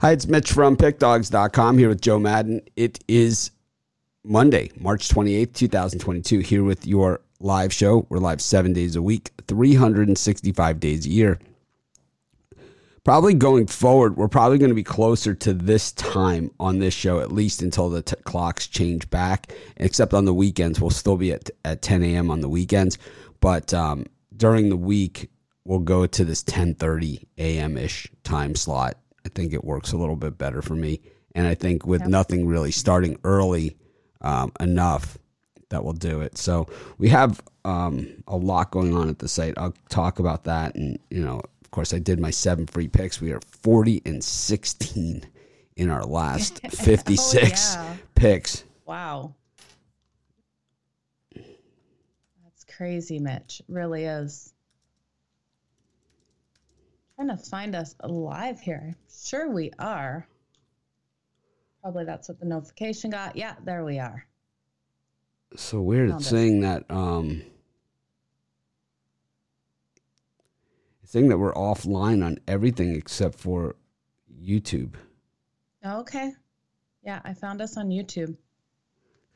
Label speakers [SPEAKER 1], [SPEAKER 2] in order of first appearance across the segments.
[SPEAKER 1] Hi, it's Mitch from PickDogs.com here with Joe Madden. It is Monday, March 28th, 2022, here with your live show. We're live seven days a week, 365 days a year. Probably going forward, we're probably going to be closer to this time on this show, at least until the t- clocks change back. Except on the weekends, we'll still be at, at 10 a.m. on the weekends. But um, during the week, we'll go to this 10:30 a.m. ish time slot I think it works a little bit better for me. And I think with yep. nothing really starting early um, enough, that will do it. So we have um, a lot going on at the site. I'll talk about that. And, you know, of course, I did my seven free picks. We are 40 and 16 in our last 56 oh, yeah. picks.
[SPEAKER 2] Wow. That's crazy, Mitch. It really is trying to find us alive here. Sure, we are. Probably that's what the notification got. Yeah, there we are.
[SPEAKER 1] So weird. It's saying that um, saying that we're offline on everything except for YouTube.
[SPEAKER 2] okay. Yeah, I found us on YouTube.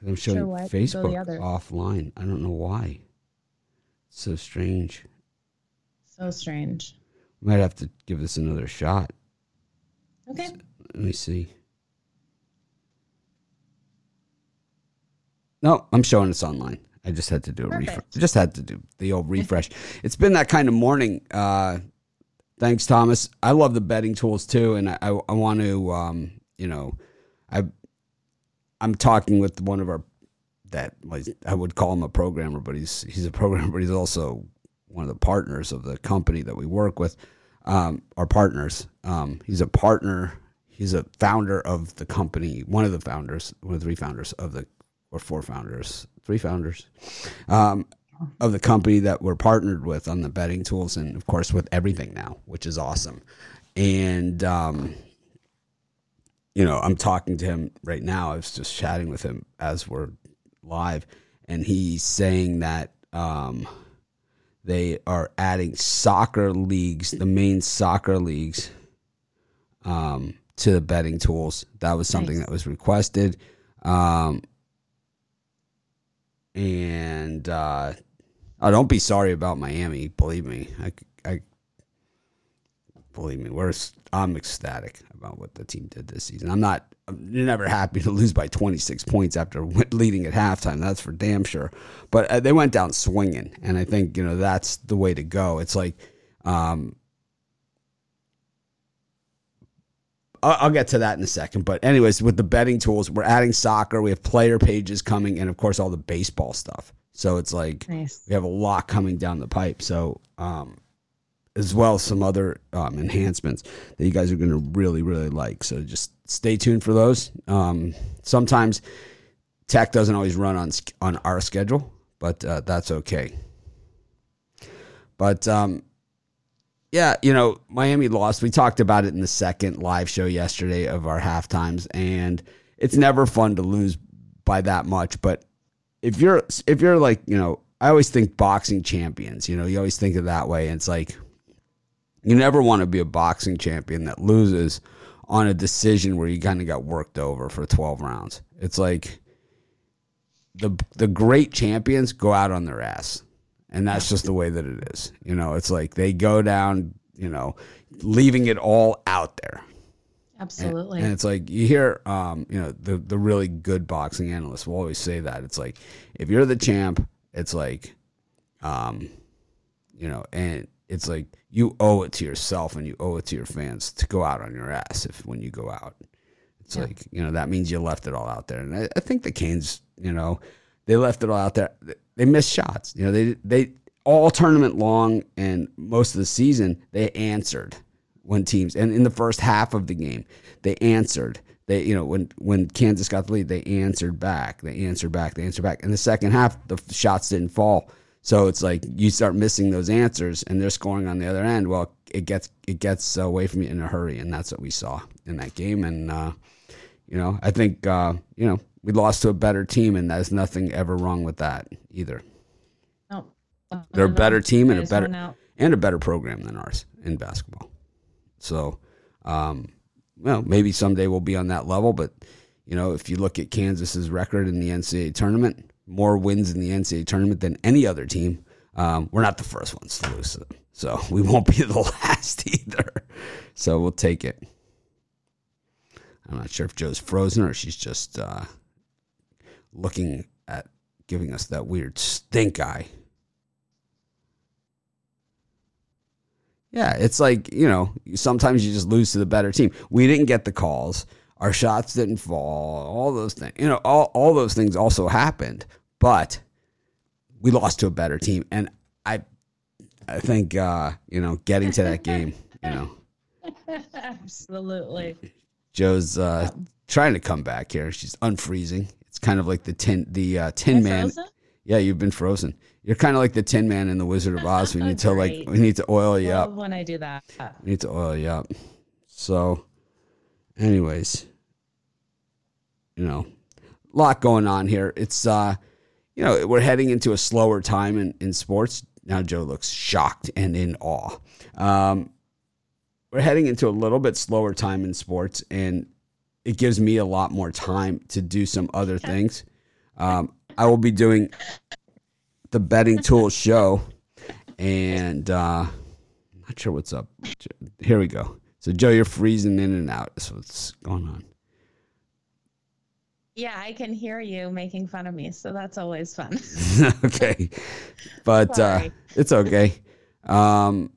[SPEAKER 1] I'm showing sure Facebook offline. I don't know why. It's so strange.
[SPEAKER 2] So strange.
[SPEAKER 1] Might have to give this another shot.
[SPEAKER 2] Okay.
[SPEAKER 1] Let me see. No, I'm showing this online. I just had to do a refresh. I just had to do the old refresh. it's been that kind of morning. Uh, thanks, Thomas. I love the betting tools too, and I, I, I want to, um, you know, I, I'm talking with one of our that I would call him a programmer, but he's he's a programmer, but he's also one of the partners of the company that we work with, um, our partners. Um, he's a partner. He's a founder of the company, one of the founders, one of the three founders of the, or four founders, three founders, um, of the company that we're partnered with on the betting tools and, of course, with everything now, which is awesome. And, um, you know, I'm talking to him right now. I was just chatting with him as we're live, and he's saying that um, they are adding soccer leagues, the main soccer leagues, um, to the betting tools. That was something nice. that was requested. Um, and uh, oh, don't be sorry about Miami. Believe me, I, I believe me, we're I'm ecstatic about what the team did this season. I'm not you're never happy to lose by 26 points after leading at halftime. That's for damn sure. But uh, they went down swinging, and I think you know that's the way to go. It's like, um, I'll get to that in a second. But anyways, with the betting tools, we're adding soccer. We have player pages coming, and of course all the baseball stuff. So it's like nice. we have a lot coming down the pipe. So um, as well as some other um, enhancements that you guys are going to really, really like. So just stay tuned for those. Um, sometimes tech doesn't always run on on our schedule, but uh, that's okay. But um, yeah, you know, Miami lost. We talked about it in the second live show yesterday of our half times, and it's never fun to lose by that much. But if you're if you're like you know, I always think boxing champions. You know, you always think of that way, and it's like you never want to be a boxing champion that loses on a decision where you kind of got worked over for 12 rounds. It's like the the great champions go out on their ass. And that's just the way that it is. You know, it's like they go down, you know, leaving it all out there.
[SPEAKER 2] Absolutely.
[SPEAKER 1] And, and, it's like you hear, um, you know, the the really good boxing analysts will always say that it's like if you're the champ, it's like, um, you know, and it's like you owe it to yourself and you owe it to your fans to go out on your ass if when you go out. It's yeah. like you know that means you left it all out there, and I, I, think the Canes, you know, they left it all out there. They missed shots. You know, they they all tournament long and most of the season they answered when teams and in the first half of the game they answered. They you know when when Kansas got the lead they answered back. They answered back. They answered back. In the second half the shots didn't fall so it's like you start missing those answers, and they're scoring on the other end. Well, it gets it gets away from you in a hurry, and that's what we saw in that game. And uh, you know, I think uh, you know we lost to a better team, and there's nothing ever wrong with that either.
[SPEAKER 2] No,
[SPEAKER 1] they're a better team and a better and a better program than ours in basketball. So, um, well, maybe someday we'll be on that level. But you know, if you look at Kansas's record in the NCAA tournament, more wins in the NCAA tournament than any other team. Um, we're not the first ones to lose them, so we won't be the last either. So we'll take it. I'm not sure if Joe's frozen or she's just uh, looking at giving us that weird stink eye. Yeah, it's like, you know, sometimes you just lose to the better team. We didn't get the calls. Our shots didn't fall. All those things. You know, all, all those things also happened, but we lost to a better team. And I I think uh, you know, getting to that game, you know.
[SPEAKER 2] Absolutely.
[SPEAKER 1] Joe's uh, trying to come back here. She's unfreezing. It's kind of like the tin the uh, tin man.
[SPEAKER 2] Frozen?
[SPEAKER 1] Yeah, you've been frozen. You're kind of like the Tin Man in the Wizard of Oz. We need to like we need to oil you up.
[SPEAKER 2] When I do that.
[SPEAKER 1] We need to oil you up. So, anyways, you know, a lot going on here. It's uh, you know, we're heading into a slower time in in sports. Now Joe looks shocked and in awe. Um, we're heading into a little bit slower time in sports, and it gives me a lot more time to do some other things. Um, I will be doing the betting tools show, and uh, I'm not sure what's up. Here we go. So Joe, you're freezing in and out. That's what's going on.
[SPEAKER 2] Yeah, I can hear you making fun of me, so that's always fun.
[SPEAKER 1] okay, but uh, it's okay. Um,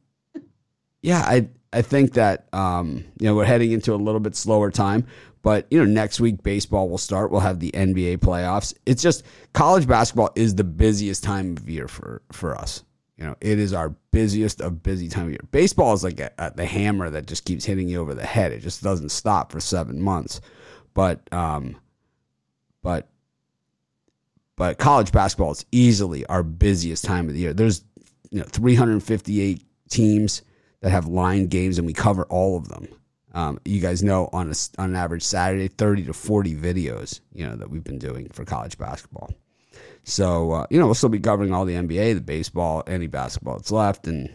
[SPEAKER 1] yeah, I I think that um, you know we're heading into a little bit slower time, but you know next week baseball will start. We'll have the NBA playoffs. It's just college basketball is the busiest time of year for for us. You know, it is our busiest of busy time of year. Baseball is like a, a, the hammer that just keeps hitting you over the head. It just doesn't stop for seven months. But um, but but college basketball is easily our busiest time of the year. There's you know 358 teams that have line games, and we cover all of them. Um, you guys know on a, on an average Saturday, 30 to 40 videos, you know that we've been doing for college basketball. So uh, you know we'll still be covering all the NBA, the baseball, any basketball that's left, and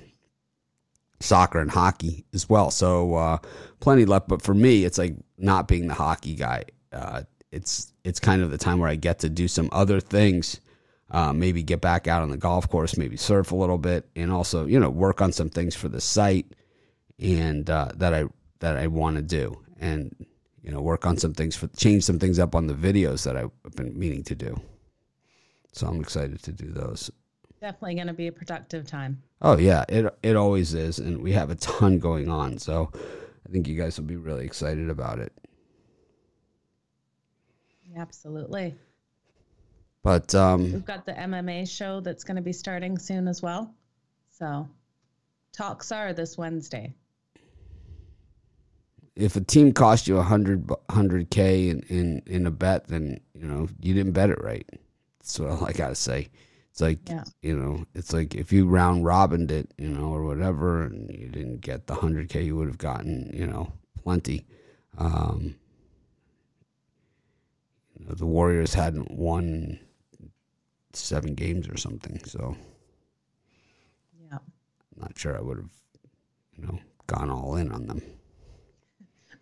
[SPEAKER 1] soccer and hockey as well. So uh, plenty left. But for me, it's like not being the hockey guy. Uh, it's it's kind of the time where I get to do some other things. Uh, maybe get back out on the golf course, maybe surf a little bit, and also you know work on some things for the site and uh, that I that I want to do, and you know work on some things for change some things up on the videos that I've been meaning to do. So I'm excited to do those.
[SPEAKER 2] Definitely going to be a productive time.
[SPEAKER 1] Oh yeah, it it always is, and we have a ton going on. So I think you guys will be really excited about it.
[SPEAKER 2] Absolutely.
[SPEAKER 1] But um,
[SPEAKER 2] We've got the MMA show that's going to be starting soon as well. So talks are this Wednesday.
[SPEAKER 1] if a team cost you a hundred hundred k in, in in a bet, then you know you didn't bet it right. That's what I gotta say. It's like
[SPEAKER 2] Yeah.
[SPEAKER 1] you know, it's like if you round robined it, you know, or whatever, and you didn't get the hundred k, you would have gotten, you know, plenty. Um, you know, the Warriors hadn't won seven games or something, so
[SPEAKER 2] Yeah.
[SPEAKER 1] I'm not sure I would have, you know, gone all in on them.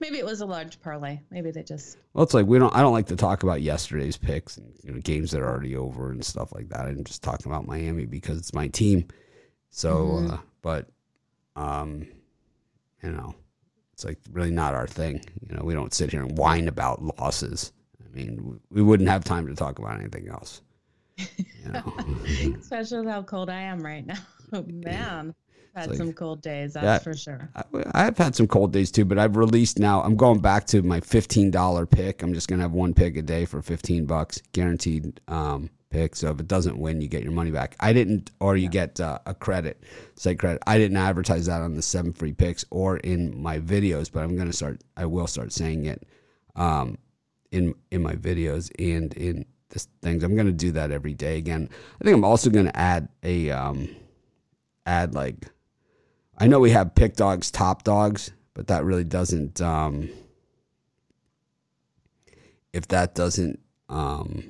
[SPEAKER 2] Maybe it was a large parlay. Maybe they just
[SPEAKER 1] Well, it's like we don't. I don't like to talk about yesterday's picks and you know, games that are already over and stuff like that. I'm just talking about Miami because it's my team. So, uh, but, um, you know, it's like really not our thing. You know, we don't sit here and whine about losses. I mean, we wouldn't have time to talk about anything else. You know,
[SPEAKER 2] especially with how cold I am right now. Oh, man. Had
[SPEAKER 1] like-
[SPEAKER 2] some cold days, that's
[SPEAKER 1] Yeah.
[SPEAKER 2] for sure.
[SPEAKER 1] I, I've had some cold days too, but I've released now. I'm going back to my fifteen dollar pick. I'm just gonna have one pick a day for fifteen bucks, guaranteed um, pick. So if it doesn't win, you get your money back. I didn't, or you get uh, a credit, site credit. I didn't advertise that on the seven free picks or in my videos, but I'm gonna start. I will start saying it um, in in my videos and in this things. I'm gonna do that every day again. I think I'm also gonna add a um, add like I know we have pick dogs, top dogs, but that really doesn't. Um, if that doesn't, um,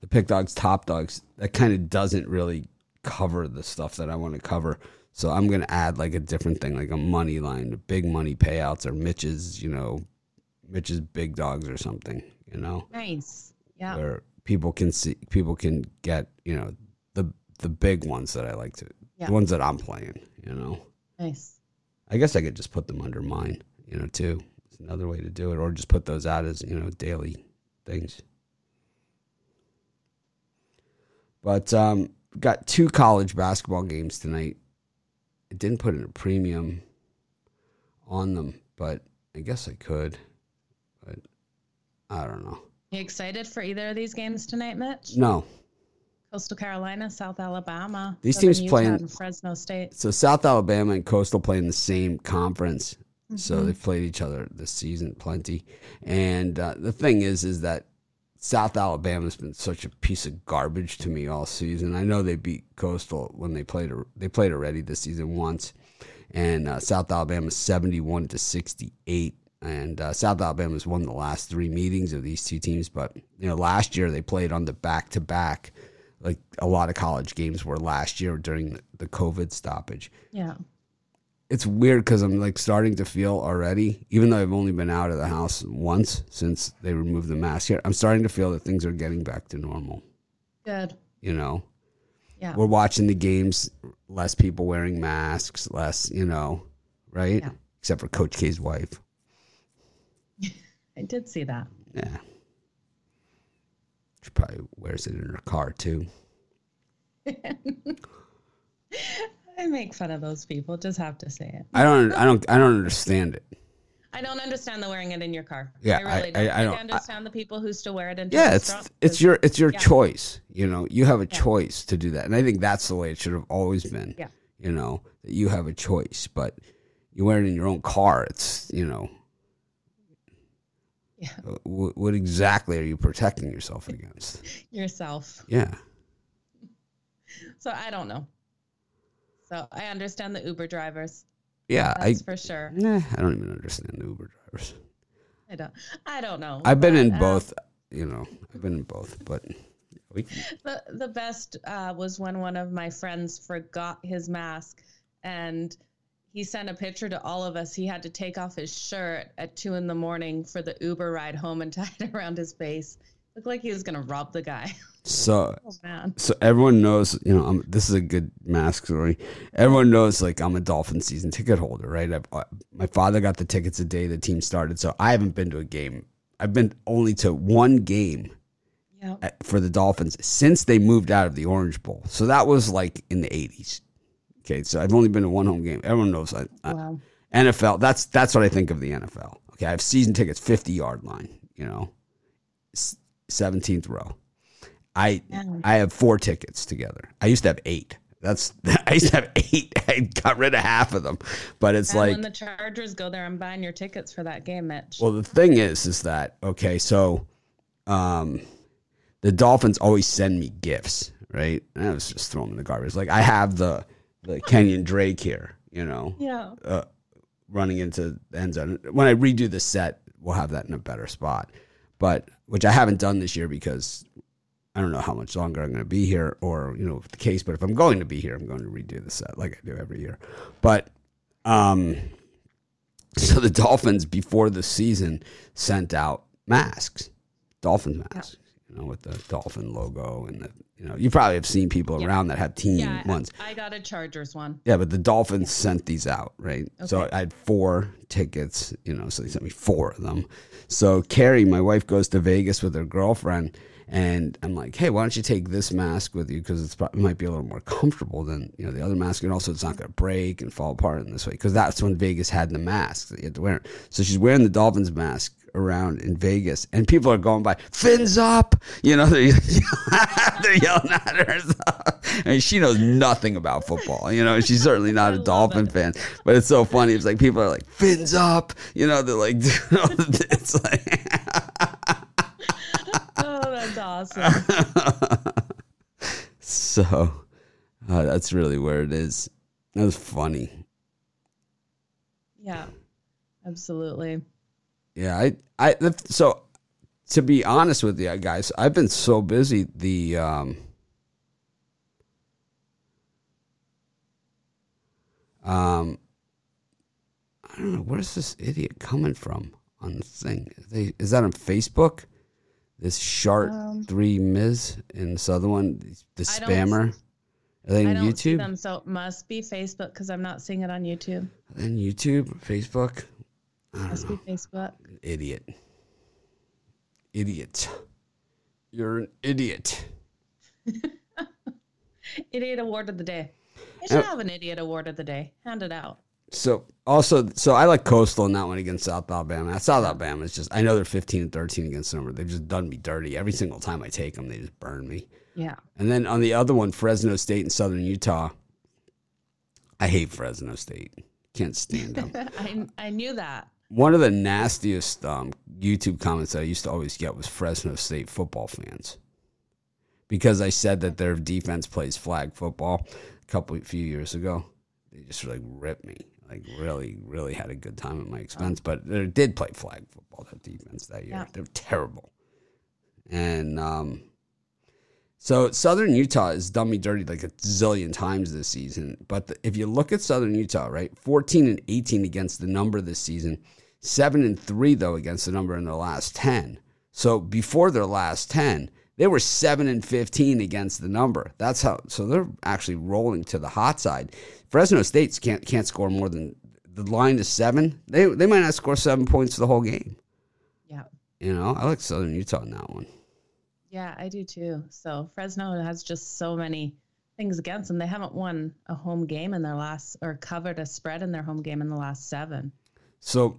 [SPEAKER 1] the pick dogs, top dogs, that kind of doesn't really cover the stuff that I want to cover. So I'm gonna add like a different thing, like a money line, big money payouts, or Mitch's, you know, Mitch's big dogs or something. You know,
[SPEAKER 2] Nice. Yeah.
[SPEAKER 1] where people can see, people can get, you know, the the big ones that I like to,
[SPEAKER 2] Yeah.
[SPEAKER 1] the ones that I'm playing. You know,
[SPEAKER 2] Nice.
[SPEAKER 1] I guess I could just put them under mine. You know, too. It's another way to do it, or just put those out as you know daily things. But um, got two college basketball games tonight. I didn't put in a premium on them, but I guess I could. But I don't know.
[SPEAKER 2] You excited for either of these games tonight, Mitch?
[SPEAKER 1] No.
[SPEAKER 2] Coastal Carolina, South Alabama.
[SPEAKER 1] These
[SPEAKER 2] Southern
[SPEAKER 1] teams
[SPEAKER 2] Utah,
[SPEAKER 1] playing-
[SPEAKER 2] Fresno State.
[SPEAKER 1] So South Alabama and Coastal play in the same conference, so
[SPEAKER 2] Mm-hmm.
[SPEAKER 1] they've played each other this season plenty. And uh, the thing is, is that South Alabama's been such a piece of garbage to me all season. I know they beat Coastal when they played. They played already this season once, and uh, South Alabama seventy-one to sixty-eight. And uh, South Alabama's won the last three meetings of these two teams, but you know last year they played on the back-to-back. Like a lot of college games were last year during the- COVID stoppage
[SPEAKER 2] Yeah.
[SPEAKER 1] it's weird because I'm like starting to feel already, even though I've only been out of the house once since they removed the mask here, I'm starting to feel that things are getting back to normal.
[SPEAKER 2] Good.
[SPEAKER 1] You know,
[SPEAKER 2] Yeah.
[SPEAKER 1] we're watching the games, less people wearing masks, less, you know, right?
[SPEAKER 2] Yeah.
[SPEAKER 1] Except for Coach K's wife.
[SPEAKER 2] I did see that.
[SPEAKER 1] Yeah. She probably wears it in her car too.
[SPEAKER 2] I make fun of those people. Just have to say it.
[SPEAKER 1] I don't, I don't, I don't understand it.
[SPEAKER 2] I don't understand the wearing it in your car.
[SPEAKER 1] Yeah,
[SPEAKER 2] I really
[SPEAKER 1] I-
[SPEAKER 2] don't.
[SPEAKER 1] I- I don't-
[SPEAKER 2] understand the people who still wear it in.
[SPEAKER 1] Yeah, it's it's your it's your
[SPEAKER 2] Yeah.
[SPEAKER 1] choice. You know, you have a choice to do that, and I think that's the way it should have always been.
[SPEAKER 2] Yeah.
[SPEAKER 1] You know that you have a choice, but you wear it in your own car. It's you know.
[SPEAKER 2] Yeah.
[SPEAKER 1] uh, What, what exactly are you protecting yourself against?
[SPEAKER 2] yourself.
[SPEAKER 1] Yeah.
[SPEAKER 2] So I don't know. So I understand the Uber drivers.
[SPEAKER 1] Yeah, I
[SPEAKER 2] for sure.
[SPEAKER 1] nah, I don't even understand the Uber drivers.
[SPEAKER 2] I don't. I don't know.
[SPEAKER 1] I've been in
[SPEAKER 2] uh,
[SPEAKER 1] both. You know, I've been in both, but we,
[SPEAKER 2] The the best uh, was when one of my friends forgot his mask, and he sent a picture to all of us. He had to take off his shirt at two in the morning for the Uber ride home and tie it around his face. Looked like he was gonna rob the guy.
[SPEAKER 1] so
[SPEAKER 2] Oh
[SPEAKER 1] so everyone knows, you know, I'm, this is a good mask story. Everyone knows, like, I'm a Dolphin season ticket holder, right? I've, uh, my father got the tickets the day the team started, so I haven't been to a game. I've been only to one game
[SPEAKER 2] Yeah.
[SPEAKER 1] at- for the Dolphins since they moved out of the Orange Bowl. So that was like in the 80s. Okay, so I've only been to one home game. Everyone knows I, I, NFL. That's that's what I think of the NFL. Okay, I have season tickets, 50 yard line. You know, seventeenth row. I
[SPEAKER 2] Yeah.
[SPEAKER 1] I have four tickets together. I used to have eight. That's I used to have eight. I got rid of half of them, but it's
[SPEAKER 2] And
[SPEAKER 1] like
[SPEAKER 2] when the Chargers go there, I'm buying your tickets for that game, Mitch.
[SPEAKER 1] well, the thing is, is that okay? So, um, the Dolphins always send me gifts, right? And I was just throwing them in the garbage. Like I have the the Kenyon Drake here, you know,
[SPEAKER 2] yeah.
[SPEAKER 1] uh, running into the end zone. When I redo the set, we'll have that in a better spot. But which I haven't done this year because I don't know how much longer I'm going to be here, or you know the case. But if I'm going to be here, I'm going to redo the set like I do every year. But um, so the Dolphins before the season sent out masks, Dolphins masks, you know, with the dolphin logo and the you know you probably have seen people around that have team
[SPEAKER 2] Yeah.
[SPEAKER 1] ones.
[SPEAKER 2] I got a Chargers one.
[SPEAKER 1] Yeah, but the Dolphins sent these out, right?
[SPEAKER 2] Okay.
[SPEAKER 1] So I had four tickets, you know, so they sent me four of them. So Carrie, my wife, goes to Vegas with her girlfriend, and I'm like, hey, why don't you take this mask with you? Because it might be a little more comfortable than, you know, the other mask. And also, it's not going to break and fall apart in this way. Because that's when Vegas had the mask that you had to wear. So she's wearing the Dolphins mask around in Vegas, and people are going by, fins up! You know, they're, they're yelling at her. Mean, she knows nothing about football. You know, she's certainly not a Dolphin fan. But it's so funny. It's like people are like, fins up! You know, they're like, it's like.
[SPEAKER 2] Oh, that's awesome.
[SPEAKER 1] So uh, that's really where it is. That was funny.
[SPEAKER 2] yeah. Absolutely.
[SPEAKER 1] Yeah, I, I, so to be honest with you guys, I've been so busy. The, um, Um, I don't know where's this idiot coming from on the thing. Is, they, is that on Facebook? This Shart
[SPEAKER 2] Um,
[SPEAKER 1] Three Ms and this other one, the spammer. Are they
[SPEAKER 2] I
[SPEAKER 1] on YouTube?
[SPEAKER 2] them, so it must be Facebook because I'm not seeing it on YouTube.
[SPEAKER 1] On YouTube, Facebook. I don't
[SPEAKER 2] Must
[SPEAKER 1] know.
[SPEAKER 2] be Facebook.
[SPEAKER 1] Idiot. Idiot. You're an idiot.
[SPEAKER 2] Idiot Award of the Day. They
[SPEAKER 1] Uh,
[SPEAKER 2] should have an Idiot Award of the Day. Hand it out.
[SPEAKER 1] So also, so I like Coastal in that one against South Alabama. South Alabama is just I know they're fifteen and thirteen against Summer. They've just done me dirty every single time I take them. They just burn me.
[SPEAKER 2] Yeah.
[SPEAKER 1] And then on the other one, Fresno State and Southern Utah. I hate Fresno State. Can't stand them.
[SPEAKER 2] I, I knew that.
[SPEAKER 1] One of the nastiest um, YouTube comments that I used to always get was Fresno State football fans because I said that their defense plays flag football a couple few years ago. They just like ripped me, like really, really had a good time at my expense. But they did play flag football. Their defense that year,
[SPEAKER 2] Yeah.
[SPEAKER 1] they're terrible. And um, so Southern Utah has done me dirty like a zillion times this season. But the, if you look at Southern Utah, right, fourteen and eighteen against the number this season, seven and three though against the number in their last ten. So before their last ten, they were seven and fifteen against the number. That's how. So they're actually rolling to the hot side. Fresno State's can't can't score more than the line is seven. They they might not score seven points the whole game.
[SPEAKER 2] Yeah.
[SPEAKER 1] You know, I like Southern Utah in that one.
[SPEAKER 2] Yeah, I do too. So Fresno has just so many things against them. They haven't won a home game in their last, or covered a spread in their home game in the last seven.
[SPEAKER 1] So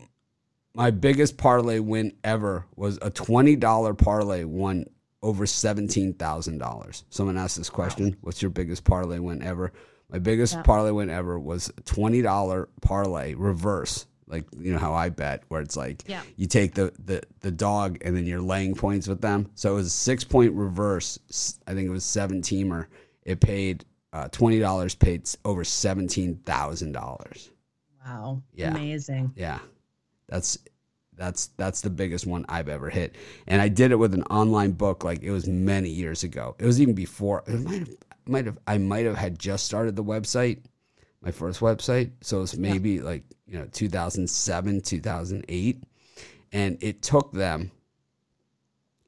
[SPEAKER 1] my biggest parlay win ever was a twenty dollar parlay won over seventeen thousand dollars. Someone asked this question: "What's your biggest parlay win ever?" My biggest
[SPEAKER 2] Yeah.
[SPEAKER 1] parlay win ever was a twenty dollar parlay reverse. Like you know how I bet, where it's like
[SPEAKER 2] Yeah.
[SPEAKER 1] you take the, the the dog and then you're laying points with them. So it was a six point reverse. I think it was seven teamer. It paid uh, twenty dollars, paid over seventeen thousand dollars.
[SPEAKER 2] Wow.
[SPEAKER 1] Yeah.
[SPEAKER 2] Amazing.
[SPEAKER 1] Yeah. That's that's that's the biggest one I've ever hit. And I did it with an online book like it was many years ago. It was even before it might have might have I might have had just started the website, my first website. So it was maybe like, you know, 2007, 2008. And it took them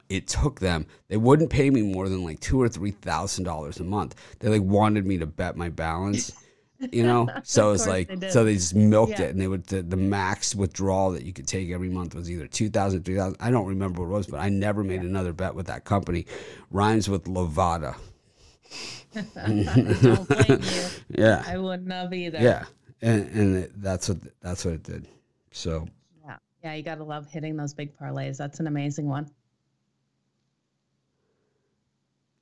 [SPEAKER 1] it took them they wouldn't pay me more than like two or three thousand dollars a month they like wanted me to bet my balance you know so it's like
[SPEAKER 2] they
[SPEAKER 1] so they just milked
[SPEAKER 2] Yeah.
[SPEAKER 1] it and they would the, the max withdrawal that you could take every month was either 2000 3000 i don't remember what it was but i never made another bet with that company rhymes with levada
[SPEAKER 2] Don't blame you.
[SPEAKER 1] yeah
[SPEAKER 2] I wouldn't have either.
[SPEAKER 1] yeah and, and it, that's what that's what it did so
[SPEAKER 2] Yeah. Yeah. You got to love hitting those big parlays. That's an amazing one.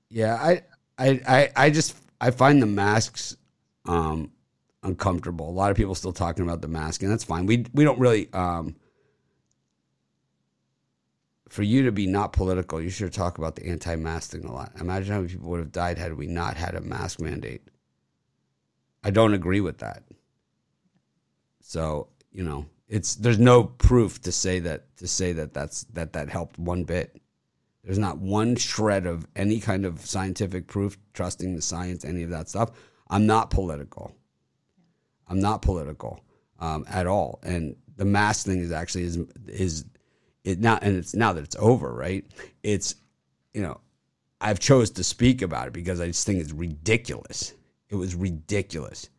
[SPEAKER 1] Yeah, I, I, I, I just I find the masks um, uncomfortable. A lot of people still talking about the mask, and that's fine. We we don't really. Um, for you to be not political, you should talk about the anti-mask thing a lot. Imagine how many people would have died had we not had a mask mandate. I don't agree with that. So you know, it's there's no proof to say that to say that that's that that helped one bit. There's not one shred of any kind of scientific proof, trusting the science, any of that stuff. I'm not political. I'm not political um, at all. And the mask thing is actually is is it now and it's now that it's over, right? It's you know, I've chose to speak about it because I just think it's ridiculous. It was ridiculous.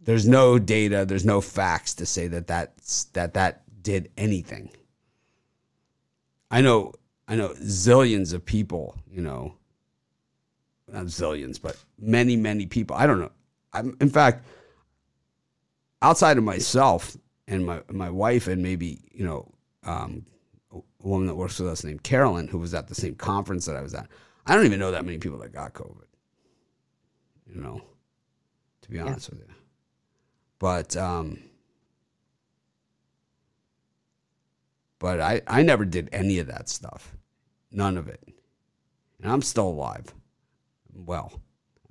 [SPEAKER 1] There's no data, there's no facts to say that that's, that that did anything. I know I know zillions of people, you know, not zillions, but many, many people. I don't know. I'm, in fact, outside of myself and my my wife and maybe you know um, a woman that works with us named Carolyn, who was at the same conference that I was at. I don't even know that many people that got COVID. You know, to be honest with you. But um, but I I never did any of that stuff. None of it. And I'm still alive. Well,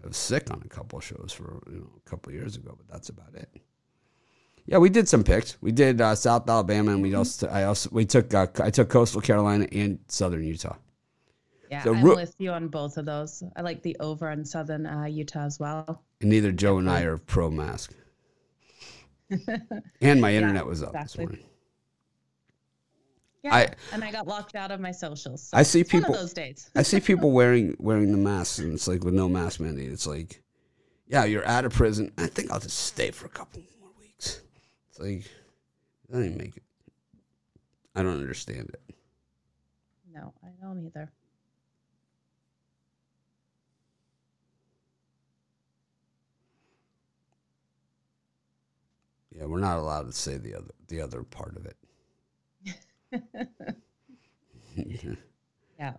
[SPEAKER 1] I was sick on a couple of shows for you know, a couple of years ago, but that's about it. Yeah, we did some picks. We did uh, South Alabama, and we also I also we took uh, I took Coastal Carolina and Southern Utah.
[SPEAKER 2] Yeah,
[SPEAKER 1] So
[SPEAKER 2] I'm with you on both of those. I like the over on southern uh, Utah as well.
[SPEAKER 1] And neither Joe and I are pro mask. and my internet yeah, was up exactly. this morning.
[SPEAKER 2] Yeah, I, and I got locked out of my socials. So
[SPEAKER 1] I see people
[SPEAKER 2] those days.
[SPEAKER 1] I see people wearing wearing the masks, and it's like with no mask mandate. It's like, yeah, you're out of prison. I think I'll just stay for a couple more weeks. It's like, I didn't make it. I don't understand it.
[SPEAKER 2] No, I don't either.
[SPEAKER 1] Yeah, we're not allowed to say the other the other part of it.
[SPEAKER 2] yeah.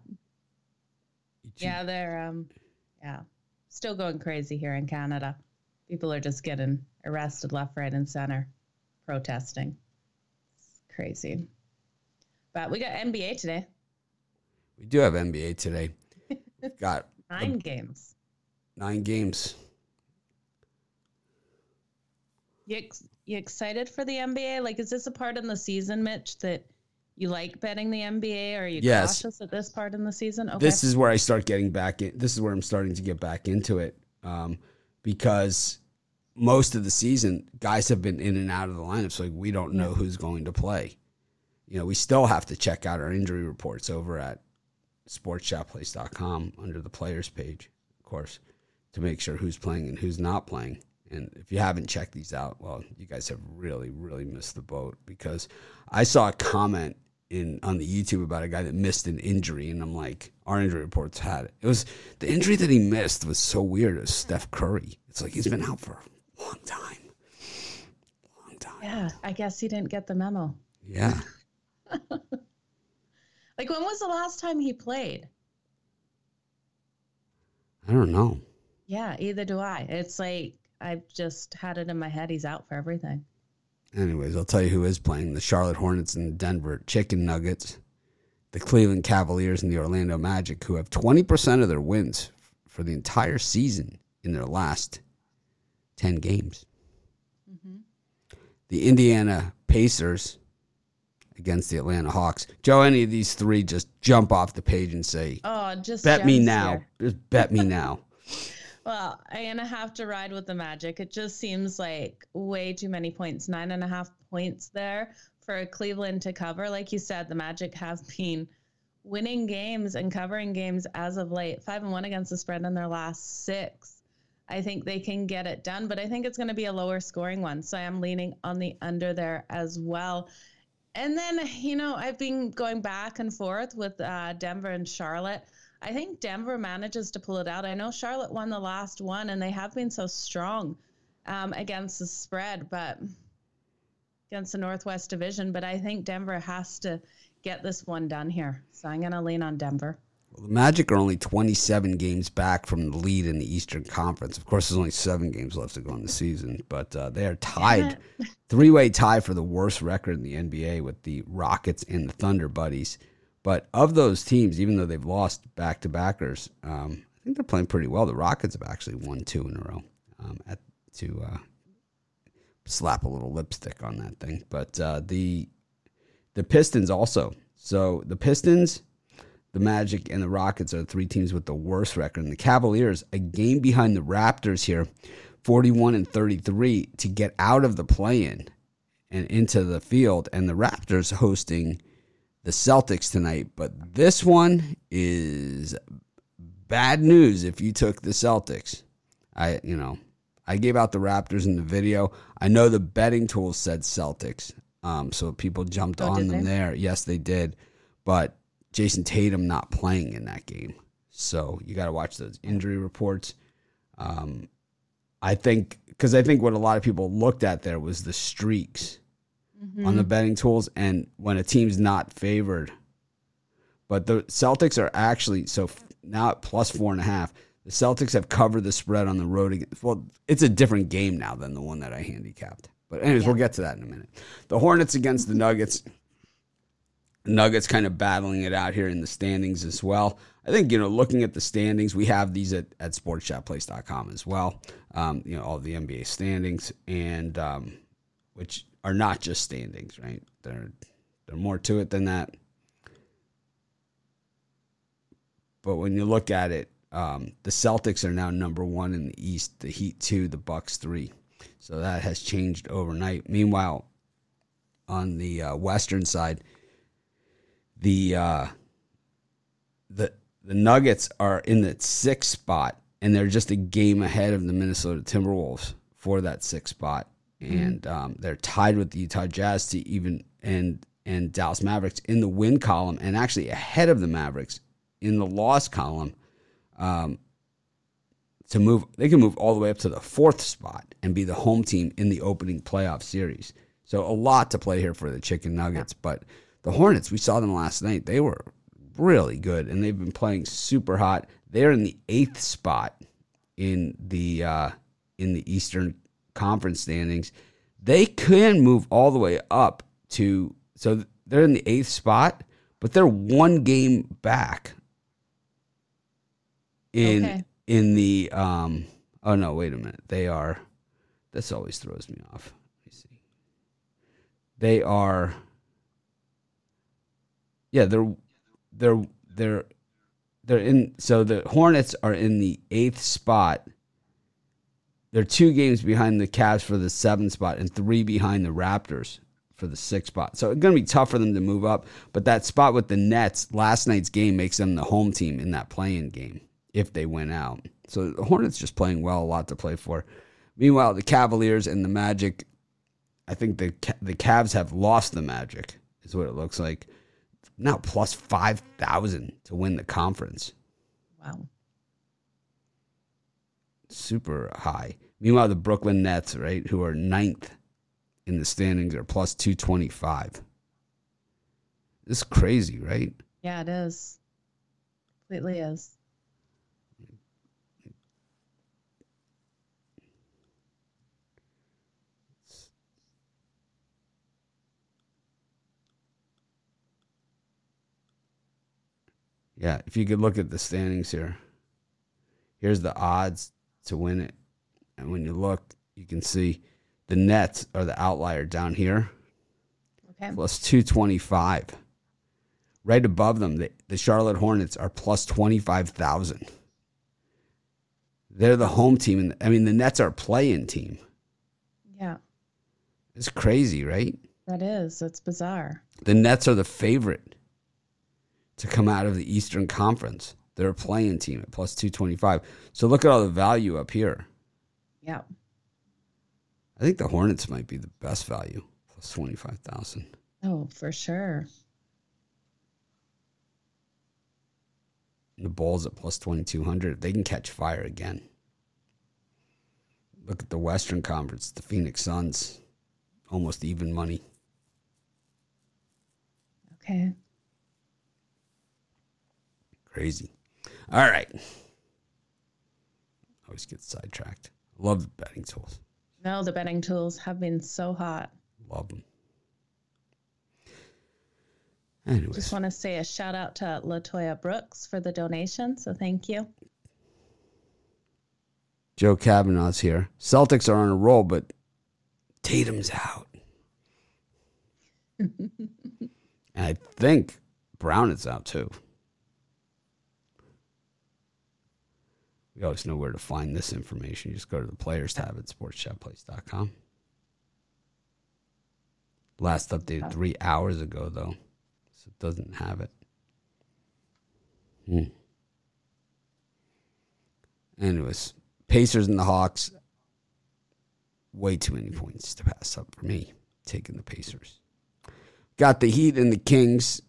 [SPEAKER 2] Yeah, they're um yeah. Still going crazy here in Canada. People are just getting arrested left, right, and center protesting. It's crazy. But we got NBA today.
[SPEAKER 1] We do have NBA today. We've got
[SPEAKER 2] nine games.
[SPEAKER 1] Nine games.
[SPEAKER 2] You ex- you excited for the NBA? Like, is this a part in the season, Mitch, that you like betting the NBA? Or are you yes. cautious at this part in the season?
[SPEAKER 1] Okay. This is where I start getting back in. This is where I'm starting to get back into it um, because most of the season, guys have been in and out of the lineup. So like, we don't know who's going to play. You know, we still have to check out our injury reports over at sportschatplace.com under the players page, of course, to make sure who's playing and who's not playing. And if you haven't checked these out, well, you guys have really, really missed the boat because I saw a comment in on the YouTube about a guy that missed an injury, and I'm like, our injury reports had it. It was the injury that he missed was so weird. It was Steph Curry. It's like he's been out for a long time, long time.
[SPEAKER 2] Yeah, I guess he didn't get the memo.
[SPEAKER 1] Yeah.
[SPEAKER 2] like when was the last time he played?
[SPEAKER 1] I don't know.
[SPEAKER 2] Yeah, either do I. It's like I've just had it in my head. He's out for everything.
[SPEAKER 1] Anyways, I'll tell you who is playing the Charlotte Hornets and the Denver Chicken Nuggets, the Cleveland Cavaliers and the Orlando Magic, who have 20% of their wins for the entire season in their last 10 games. Mm-hmm. The Indiana Pacers against the Atlanta Hawks. Joe, any of these three just jump off the page and say,
[SPEAKER 2] "Oh, just
[SPEAKER 1] bet me now." Here. Just bet me now.
[SPEAKER 2] Well, I'm gonna have to ride with the Magic. It just seems like way too many points. Nine and a half points there for Cleveland to cover. Like you said, the Magic have been winning games and covering games as of late. Five and one against the spread in their last six. I think they can get it done, but I think it's going to be a lower scoring one. So I am leaning on the under there as well. And then, you know, I've been going back and forth with uh, Denver and Charlotte. I think Denver manages to pull it out. I know Charlotte won the last one, and they have been so strong um, against the spread, but against the Northwest Division. But I think Denver has to get this one done here. So I'm going to lean on Denver.
[SPEAKER 1] Well, the Magic are only 27 games back from the lead in the Eastern Conference. Of course, there's only seven games left to go in the season, but uh, they are tied, three way tie for the worst record in the NBA with the Rockets and the Thunder Buddies. But of those teams, even though they've lost back to backers, um, I think they're playing pretty well. The Rockets have actually won two in a row um, at, to uh, slap a little lipstick on that thing. But uh, the the Pistons also. So the Pistons, the Magic, and the Rockets are the three teams with the worst record. And the Cavaliers, a game behind the Raptors here, 41 and 33 to get out of the play in and into the field. And the Raptors hosting the Celtics tonight, but this one is bad news if you took the Celtics. I, you know, I gave out the Raptors in the video. I know the betting tools said Celtics, um, so people jumped oh, on them they? there. Yes, they did, but Jayson Tatum not playing in that game, so you got to watch those injury reports. Um, I think because I think what a lot of people looked at there was the streaks mm-hmm. on the betting tools, and when a team's not favored, but the Celtics are actually so now at plus four and a half. The Celtics have covered the spread on the road. Against, well, it's a different game now than the one that I handicapped. But anyways, yeah. we'll get to that in a minute. The Hornets against the Nuggets. Nuggets kind of battling it out here in the standings as well. I think, you know, looking at the standings, we have these at, at sportschatplace.com as well. Um, you know, all the NBA standings and um, which are not just standings, right? They're they're more to it than that. But when you look at it, um, the Celtics are now number one in the East, the Heat two, the Bucks three. So that has changed overnight. Meanwhile, on the uh, western side, the uh, the the Nuggets are in the sixth spot, and they're just a game ahead of the Minnesota Timberwolves for that sixth spot. And um, they're tied with the Utah Jazz to even and and Dallas Mavericks in the win column, and actually ahead of the Mavericks in the loss column. Um, to move, they can move all the way up to the fourth spot and be the home team in the opening playoff series. So a lot to play here for the Chicken Nuggets, but the Hornets, we saw them last night. They were really good, and they've been playing super hot. They're in the eighth spot in the uh, in the Eastern Conference standings. They can move all the way up to so they're in the eighth spot, but they're one game back in okay. in the um oh no wait a minute they are this always throws me off let me see they are yeah they're they're they're they're in so the hornets are in the eighth spot they're two games behind the Cavs for the seventh spot and three behind the Raptors for the sixth spot. So it's going to be tough for them to move up. But that spot with the Nets, last night's game makes them the home team in that playing game if they win out. So the Hornets just playing well, a lot to play for. Meanwhile, the Cavaliers and the Magic, I think the the Cavs have lost the Magic, is what it looks like. Now plus 5,000 to win the conference.
[SPEAKER 2] Wow.
[SPEAKER 1] Super high. Meanwhile, the Brooklyn Nets, right, who are ninth in the standings, are plus 225. This is crazy, right?
[SPEAKER 2] Yeah, it is. Completely is.
[SPEAKER 1] Yeah, if you could look at the standings here, here's the odds to win it. And when you look, you can see the Nets are the outlier down here. Okay. Plus 225. Right above them, the, the Charlotte Hornets are plus 25,000. They're the home team. And I mean, the Nets are playing team.
[SPEAKER 2] Yeah.
[SPEAKER 1] It's crazy, right?
[SPEAKER 2] That is. That's bizarre.
[SPEAKER 1] The Nets are the favorite to come out of the Eastern Conference. They're a playing team at plus 225. So look at all the value up here.
[SPEAKER 2] Yeah.
[SPEAKER 1] I think the Hornets might be the best value, plus 25,000.
[SPEAKER 2] Oh, for sure.
[SPEAKER 1] And the Bulls at plus 2,200. They can catch fire again. Look at the Western Conference, the Phoenix Suns, almost even money.
[SPEAKER 2] Okay.
[SPEAKER 1] Crazy. All right. Always get sidetracked. Love the betting tools.
[SPEAKER 2] No, the betting tools have been so hot.
[SPEAKER 1] Love them.
[SPEAKER 2] Anyways. Just want to say a shout out to Latoya Brooks for the donation. So thank you.
[SPEAKER 1] Joe Kavanaugh's here. Celtics are on a roll, but Tatum's out. and I think Brown is out too. You always know where to find this information. You just go to the players tab at sportschatplace.com. Last updated three hours ago, though, so it doesn't have it. Hmm. Anyways, Pacers and the Hawks. Way too many points to pass up for me. Taking the Pacers. Got the Heat and the Kings.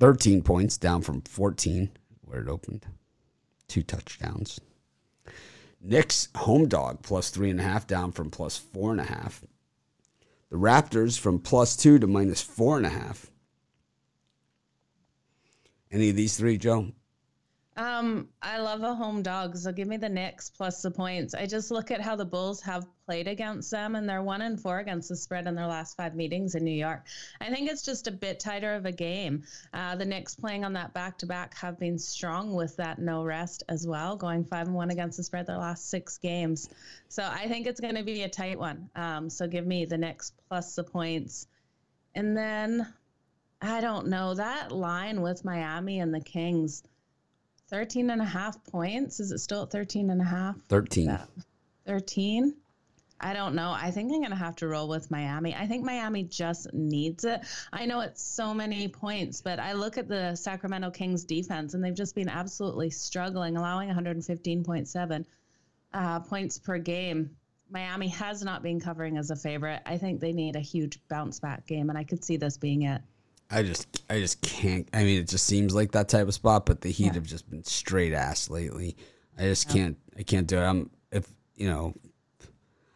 [SPEAKER 1] 13 points down from 14 where it opened two touchdowns. Knicks home dog plus three and a half down from plus four and a half. The Raptors from plus two to minus four and a half. Any of these three, Joe?
[SPEAKER 2] Um, I love a home dog, so give me the Knicks plus the points. I just look at how the Bulls have played against them, and they're one and four against the spread in their last five meetings in New York. I think it's just a bit tighter of a game. Uh, the Knicks playing on that back to back have been strong with that no rest as well, going five and one against the spread their last six games. So I think it's going to be a tight one. Um, so give me the Knicks plus the points, and then I don't know that line with Miami and the Kings. 13 and a half points. Is it still at 13 and a half?
[SPEAKER 1] 13.
[SPEAKER 2] 13. I don't know. I think I'm going to have to roll with Miami. I think Miami just needs it. I know it's so many points, but I look at the Sacramento Kings defense and they've just been absolutely struggling, allowing 115.7 uh, points per game. Miami has not been covering as a favorite. I think they need a huge bounce back game, and I could see this being it.
[SPEAKER 1] I just, I just can't. I mean, it just seems like that type of spot, but the Heat yeah. have just been straight ass lately. I just can't, I can't do it. I'm, if you know,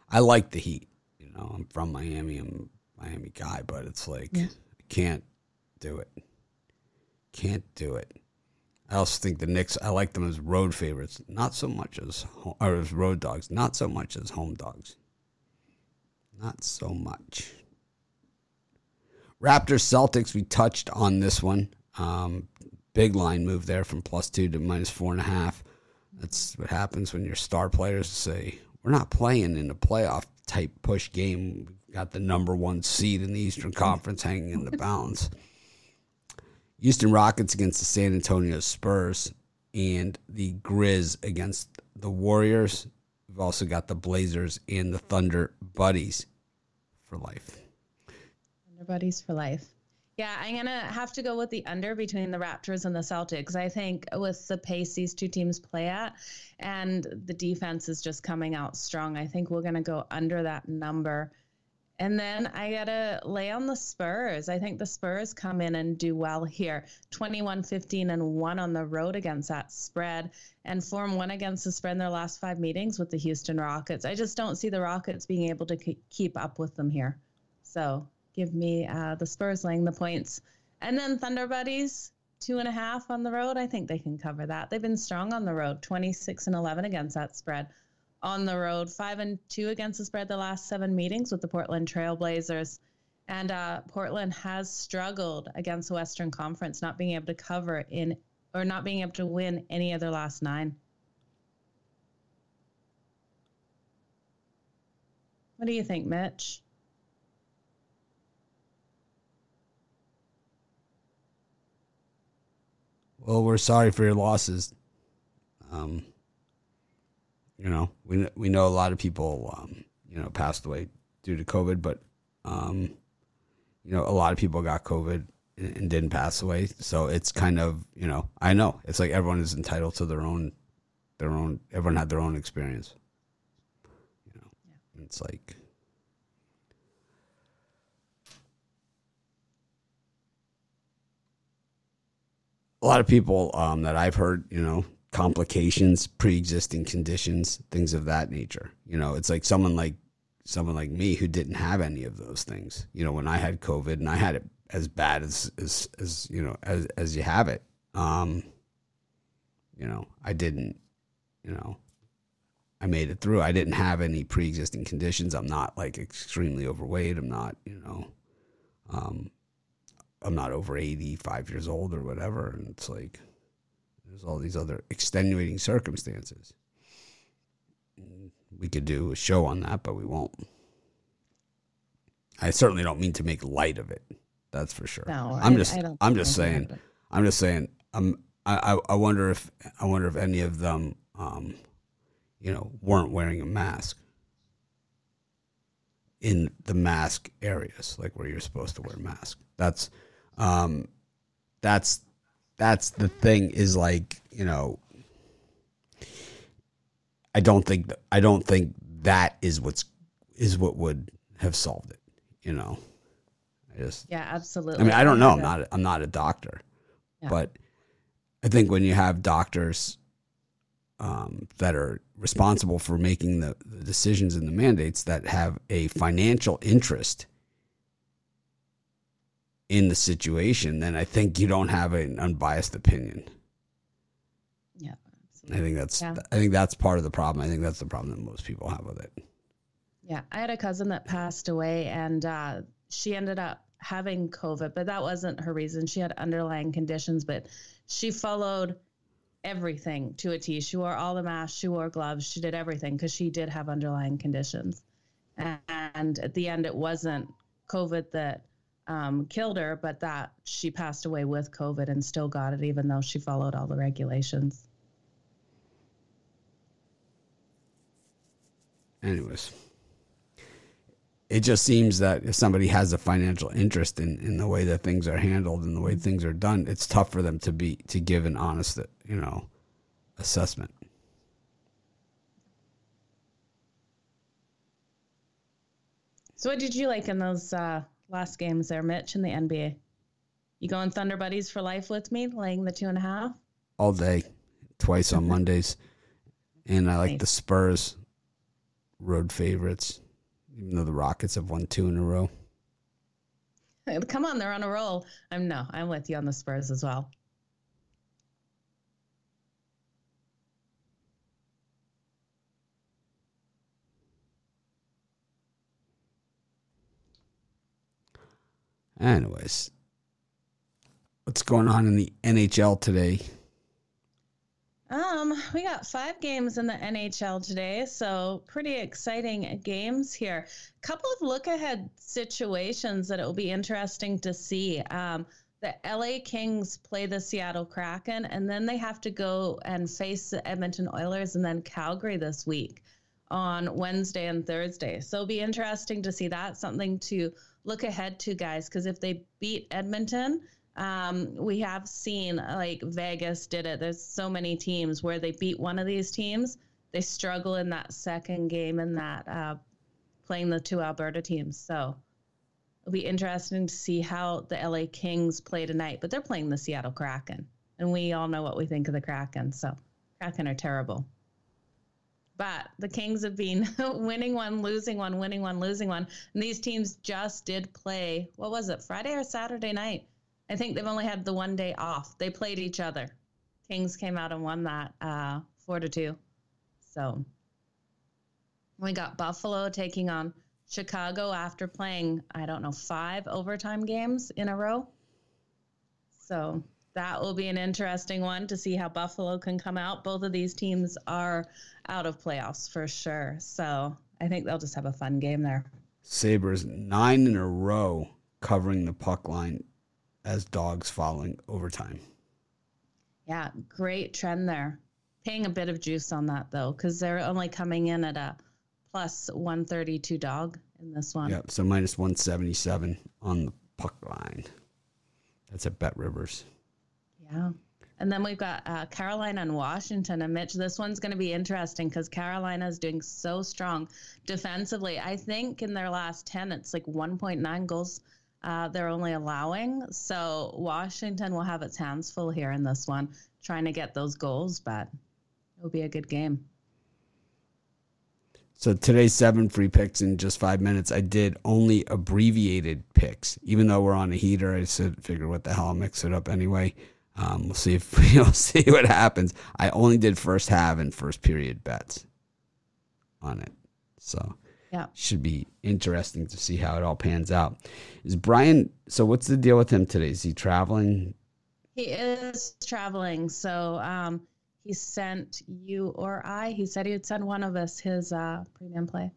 [SPEAKER 1] I like the Heat. You know, I'm from Miami. I'm a Miami guy, but it's like yeah. I can't do it. Can't do it. I also think the Knicks. I like them as road favorites, not so much as or as road dogs, not so much as home dogs. Not so much. Raptors Celtics. We touched on this one. Um, big line move there from plus two to minus four and a half. That's what happens when your star players say we're not playing in a playoff type push game. We've got the number one seed in the Eastern Conference hanging in the balance. Houston Rockets against the San Antonio Spurs and the Grizz against the Warriors. We've also got the Blazers and the Thunder Buddies for life.
[SPEAKER 2] Buddies for life. Yeah, I'm going to have to go with the under between the Raptors and the Celtics. I think with the pace these two teams play at and the defense is just coming out strong, I think we're going to go under that number. And then I got to lay on the Spurs. I think the Spurs come in and do well here 21 15 and 1 on the road against that spread and form one against the spread in their last five meetings with the Houston Rockets. I just don't see the Rockets being able to keep up with them here. So give me uh, the Spurs laying the points. And then Thunder Buddies, two and a half on the road. I think they can cover that. They've been strong on the road, 26 and 11 against that spread. On the road, five and two against the spread the last seven meetings with the Portland Trailblazers. And uh, Portland has struggled against the Western Conference, not being able to cover in or not being able to win any of their last nine. What do you think, Mitch?
[SPEAKER 1] Well, we're sorry for your losses. Um, you know, we we know a lot of people, um, you know, passed away due to COVID, but um, you know, a lot of people got COVID and, and didn't pass away. So it's kind of, you know, I know it's like everyone is entitled to their own, their own. Everyone had their own experience. You know, yeah. it's like a lot of people um, that I've heard, you know, complications, pre-existing conditions, things of that nature. You know, it's like someone like someone like me who didn't have any of those things. You know, when I had COVID and I had it as bad as as, as you know as as you have it. Um, you know, I didn't. You know, I made it through. I didn't have any pre-existing conditions. I'm not like extremely overweight. I'm not. You know. Um, I'm not over 85 years old or whatever. And it's like, there's all these other extenuating circumstances. We could do a show on that, but we won't. I certainly don't mean to make light of it. That's for sure. No, I'm I, just, I I'm just saying, I'm just saying, I'm, I, I wonder if, I wonder if any of them, um, you know, weren't wearing a mask in the mask areas, like where you're supposed to wear a mask. That's um, that's that's the thing is like you know I don't think I don't think that is what's is what would have solved it. You know,
[SPEAKER 2] I just yeah, absolutely.
[SPEAKER 1] I mean, I don't know. I'm not I'm not a doctor, yeah. but I think when you have doctors um, that are responsible for making the, the decisions and the mandates that have a financial interest in the situation, then I think you don't have an unbiased opinion.
[SPEAKER 2] Yeah.
[SPEAKER 1] I think that's yeah. I think that's part of the problem. I think that's the problem that most people have with it.
[SPEAKER 2] Yeah, I had a cousin that passed away, and uh, she ended up having COVID, but that wasn't her reason. She had underlying conditions, but she followed everything to a T. She wore all the masks, she wore gloves, she did everything because she did have underlying conditions. And at the end, it wasn't COVID that um, killed her, but that she passed away with COVID and still got it, even though she followed all the regulations.
[SPEAKER 1] Anyways, it just seems that if somebody has a financial interest in, in the way that things are handled and the way things are done, it's tough for them to be to give an honest, you know, assessment.
[SPEAKER 2] So, what did you like in those uh, last games there, Mitch, in the NBA? You going Thunder Buddies for life with me, laying the two and a half?
[SPEAKER 1] All day, twice on Mondays. And I like nice. the Spurs road favorites, even though the Rockets have won two in a row.
[SPEAKER 2] Come on, they're on a roll. I'm no, I'm with you on the Spurs as well.
[SPEAKER 1] Anyways, what's going on in the NHL today?
[SPEAKER 2] Um, we got five games in the NHL today, so pretty exciting games here. A couple of look ahead situations that it will be interesting to see. Um, the LA Kings play the Seattle Kraken, and then they have to go and face the Edmonton Oilers and then Calgary this week on Wednesday and Thursday. So it'll be interesting to see that. Something to look ahead to, guys, because if they beat Edmonton, um, we have seen like Vegas did it. There's so many teams where they beat one of these teams, they struggle in that second game and that uh, playing the two Alberta teams. So it'll be interesting to see how the LA Kings play tonight. But they're playing the Seattle Kraken, and we all know what we think of the Kraken. So Kraken are terrible. But the Kings have been winning one, losing one, winning one, losing one. And these teams just did play, what was it, Friday or Saturday night? I think they've only had the one day off. They played each other. Kings came out and won that uh, four to two. So we got Buffalo taking on Chicago after playing, I don't know, five overtime games in a row. So that will be an interesting one to see how Buffalo can come out. Both of these teams are out of playoffs for sure. So I think they'll just have a fun game there.
[SPEAKER 1] Sabres nine in a row covering the puck line as dogs following overtime.
[SPEAKER 2] Yeah, great trend there. Paying a bit of juice on that though, because they're only coming in at a plus 132 dog in this one.
[SPEAKER 1] Yep, so minus 177 on the puck line. That's at Bet Rivers.
[SPEAKER 2] Yeah. And then we've got uh, Carolina and Washington. And Mitch, this one's going to be interesting because Carolina is doing so strong defensively. I think in their last 10, it's like 1.9 goals uh, they're only allowing. So Washington will have its hands full here in this one, trying to get those goals, but it'll be a good game.
[SPEAKER 1] So today's seven free picks in just five minutes. I did only abbreviated picks, even though we're on a heater. I said, figure what the hell, I'll mix it up anyway. Um, we'll see if we'll see what happens. I only did first half and first period bets on it. So
[SPEAKER 2] yeah.
[SPEAKER 1] Should be interesting to see how it all pans out. Is Brian so what's the deal with him today? Is he traveling?
[SPEAKER 2] He is traveling. So um he sent you or I, he said he would send one of us his uh premium play.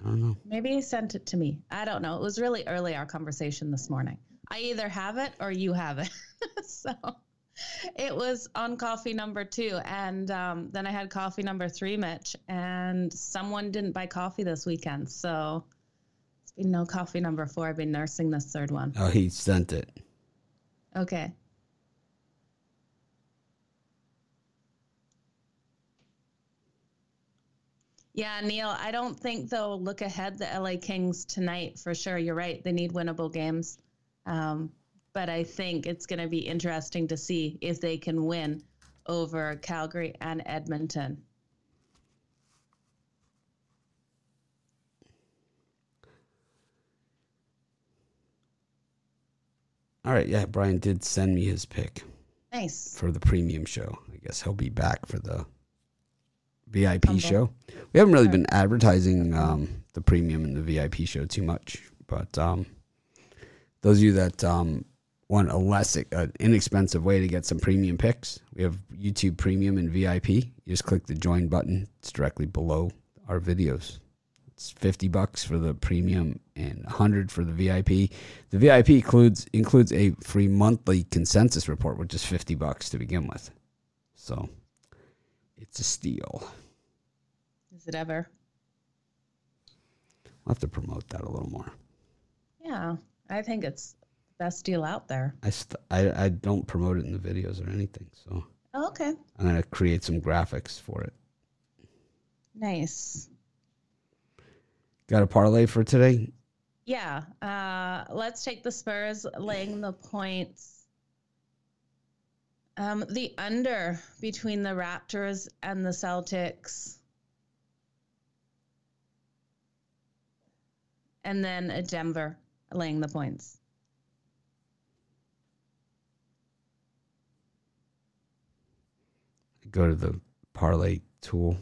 [SPEAKER 1] I don't know.
[SPEAKER 2] Maybe he sent it to me. I don't know. It was really early our conversation this morning. I either have it or you have it. so it was on coffee number two. And um, then I had coffee number three, Mitch, and someone didn't buy coffee this weekend. So it's been no coffee number four. I've been nursing this third one.
[SPEAKER 1] Oh, he sent it.
[SPEAKER 2] Okay. Yeah, Neil, I don't think they'll look ahead the LA Kings tonight for sure. You're right. They need winnable games. Um, but I think it's going to be interesting to see if they can win over Calgary and Edmonton.
[SPEAKER 1] All right, yeah, Brian did send me his pick.
[SPEAKER 2] Nice.
[SPEAKER 1] For the premium show. I guess he'll be back for the VIP Humble. show. We haven't really been advertising um, the premium and the VIP show too much, but um, those of you that um, want a less uh, inexpensive way to get some premium picks, we have YouTube Premium and VIP. You just click the join button. It's directly below our videos. It's 50 bucks for the premium and 100 for the VIP. The VIP includes includes a free monthly consensus report which is 50 bucks to begin with. So, it's a steal.
[SPEAKER 2] Is it ever?
[SPEAKER 1] I'll have to promote that a little more.
[SPEAKER 2] Yeah, I think it's best deal out there.
[SPEAKER 1] I, st- I, I don't promote it in the videos or anything. So
[SPEAKER 2] oh, okay.
[SPEAKER 1] I'm to create some graphics for it.
[SPEAKER 2] Nice.
[SPEAKER 1] Got a parlay for today?
[SPEAKER 2] Yeah. Uh, let's take the Spurs laying the points. Um, the under between the Raptors and the Celtics. And then a Denver laying the points.
[SPEAKER 1] Go to the parlay tool.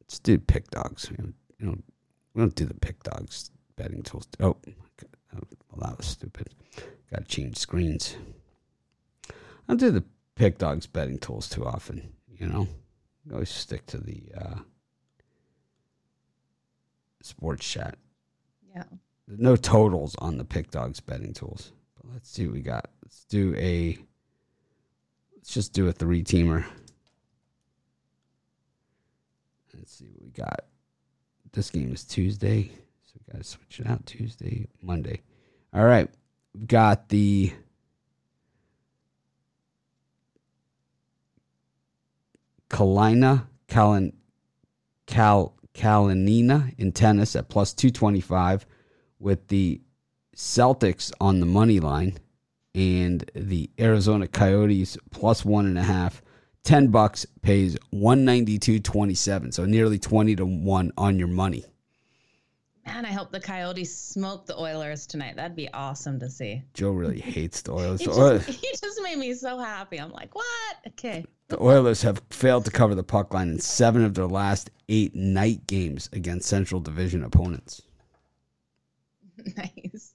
[SPEAKER 1] Let's do pick dogs. We don't, you know, we don't do the pick dogs betting tools. Oh, well, that was stupid. Got to change screens. I don't do the pick dogs betting tools too often. You know, we always stick to the uh, sports chat.
[SPEAKER 2] Yeah.
[SPEAKER 1] There's no totals on the pick dogs betting tools. Let's see what we got. Let's do a. Let's just do a three teamer. Let's see what we got. This game is Tuesday, so we got to switch it out. Tuesday, Monday. All right, we've got the. Kalina Kalin Cal Kalinina in tennis at plus 225 with the Celtics on the money line and the Arizona Coyotes plus one and a half. 10 bucks pays 192.27 so nearly 20 to 1 on your money
[SPEAKER 2] Man, I hope the Coyotes smoke the Oilers tonight. That'd be awesome to see.
[SPEAKER 1] Joe really hates the Oilers.
[SPEAKER 2] He
[SPEAKER 1] The
[SPEAKER 2] just,
[SPEAKER 1] Oilers,
[SPEAKER 2] he just made me so happy. I'm like, what? Okay.
[SPEAKER 1] the Oilers have failed to cover the puck line in seven of their last eight night games against Central Division opponents.
[SPEAKER 2] nice.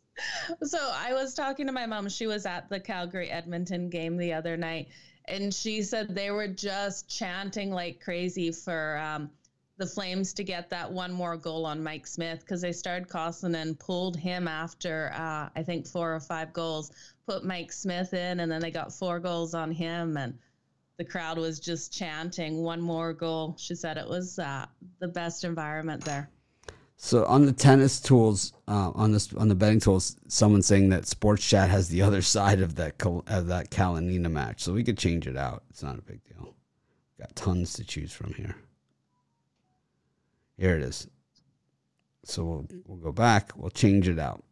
[SPEAKER 2] So I was talking to my mom. She was at the Calgary Edmonton game the other night, and she said they were just chanting like crazy for um, the Flames to get that one more goal on Mike Smith because they started Koskinen, pulled him after uh, I think four or five goals, put Mike Smith in, and then they got four goals on him, and the crowd was just chanting one more goal. She said it was uh, the best environment there.
[SPEAKER 1] So on the tennis tools, uh, on this on the betting tools, someone's saying that Sports Chat has the other side of that of that Kalinina match, so we could change it out. It's not a big deal. Got tons to choose from here. Here it is. So we'll we'll go back. We'll change it out.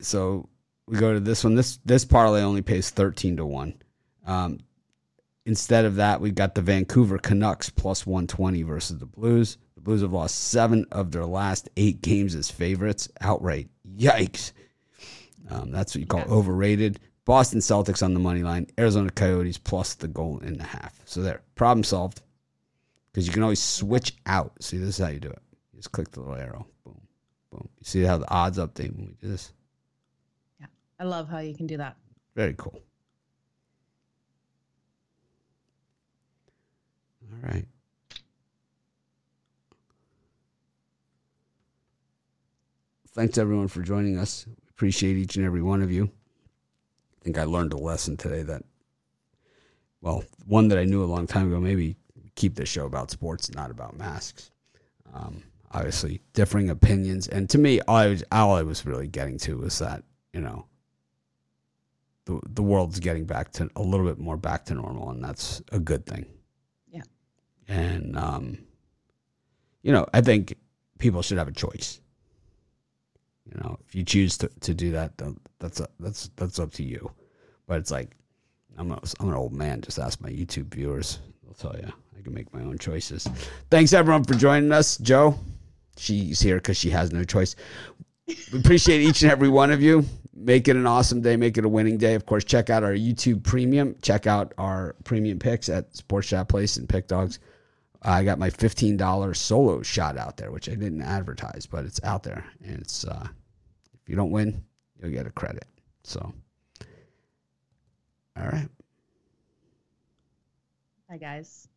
[SPEAKER 1] So we go to this one. This this parlay only pays thirteen to one. Um, instead of that, we've got the Vancouver Canucks plus one twenty versus the Blues. Blues have lost seven of their last eight games as favorites outright. Yikes! Um, that's what you call
[SPEAKER 2] Yes.
[SPEAKER 1] overrated. Boston Celtics on the money line. Arizona Coyotes plus the goal and a half. So there, problem solved. Because you can always switch out. See, this is how you do it. You just click the little arrow. Boom, boom. You see how the odds update when we do this?
[SPEAKER 2] Yeah, I love how you can do that.
[SPEAKER 1] Very cool. All right. Thanks everyone for joining us. Appreciate each and every one of you. I think I learned a lesson today that, well, one that I knew a long time ago. Maybe keep this show about sports, not about masks. Um, obviously, differing opinions, and to me, all I was, all I was really getting to was that you know the the world's getting back to a little bit more back to normal, and that's a good thing.
[SPEAKER 2] Yeah.
[SPEAKER 1] And um, you know, I think people should have a choice. You know, if you choose to, to do that, that's that's that's up to you. But it's like I'm a, I'm an old man. Just ask my YouTube viewers; they'll tell you. I can make my own choices. Thanks everyone for joining us, Joe. She's here because she has no choice. We appreciate each and every one of you. Make it an awesome day. Make it a winning day. Of course, check out our YouTube premium. Check out our premium picks at Sports Chat Place and Pick Dogs. I got my $15 solo shot out there, which I didn't advertise, but it's out there. And it's, uh, if you don't win, you'll get a credit. So, all right.
[SPEAKER 2] Hi, guys.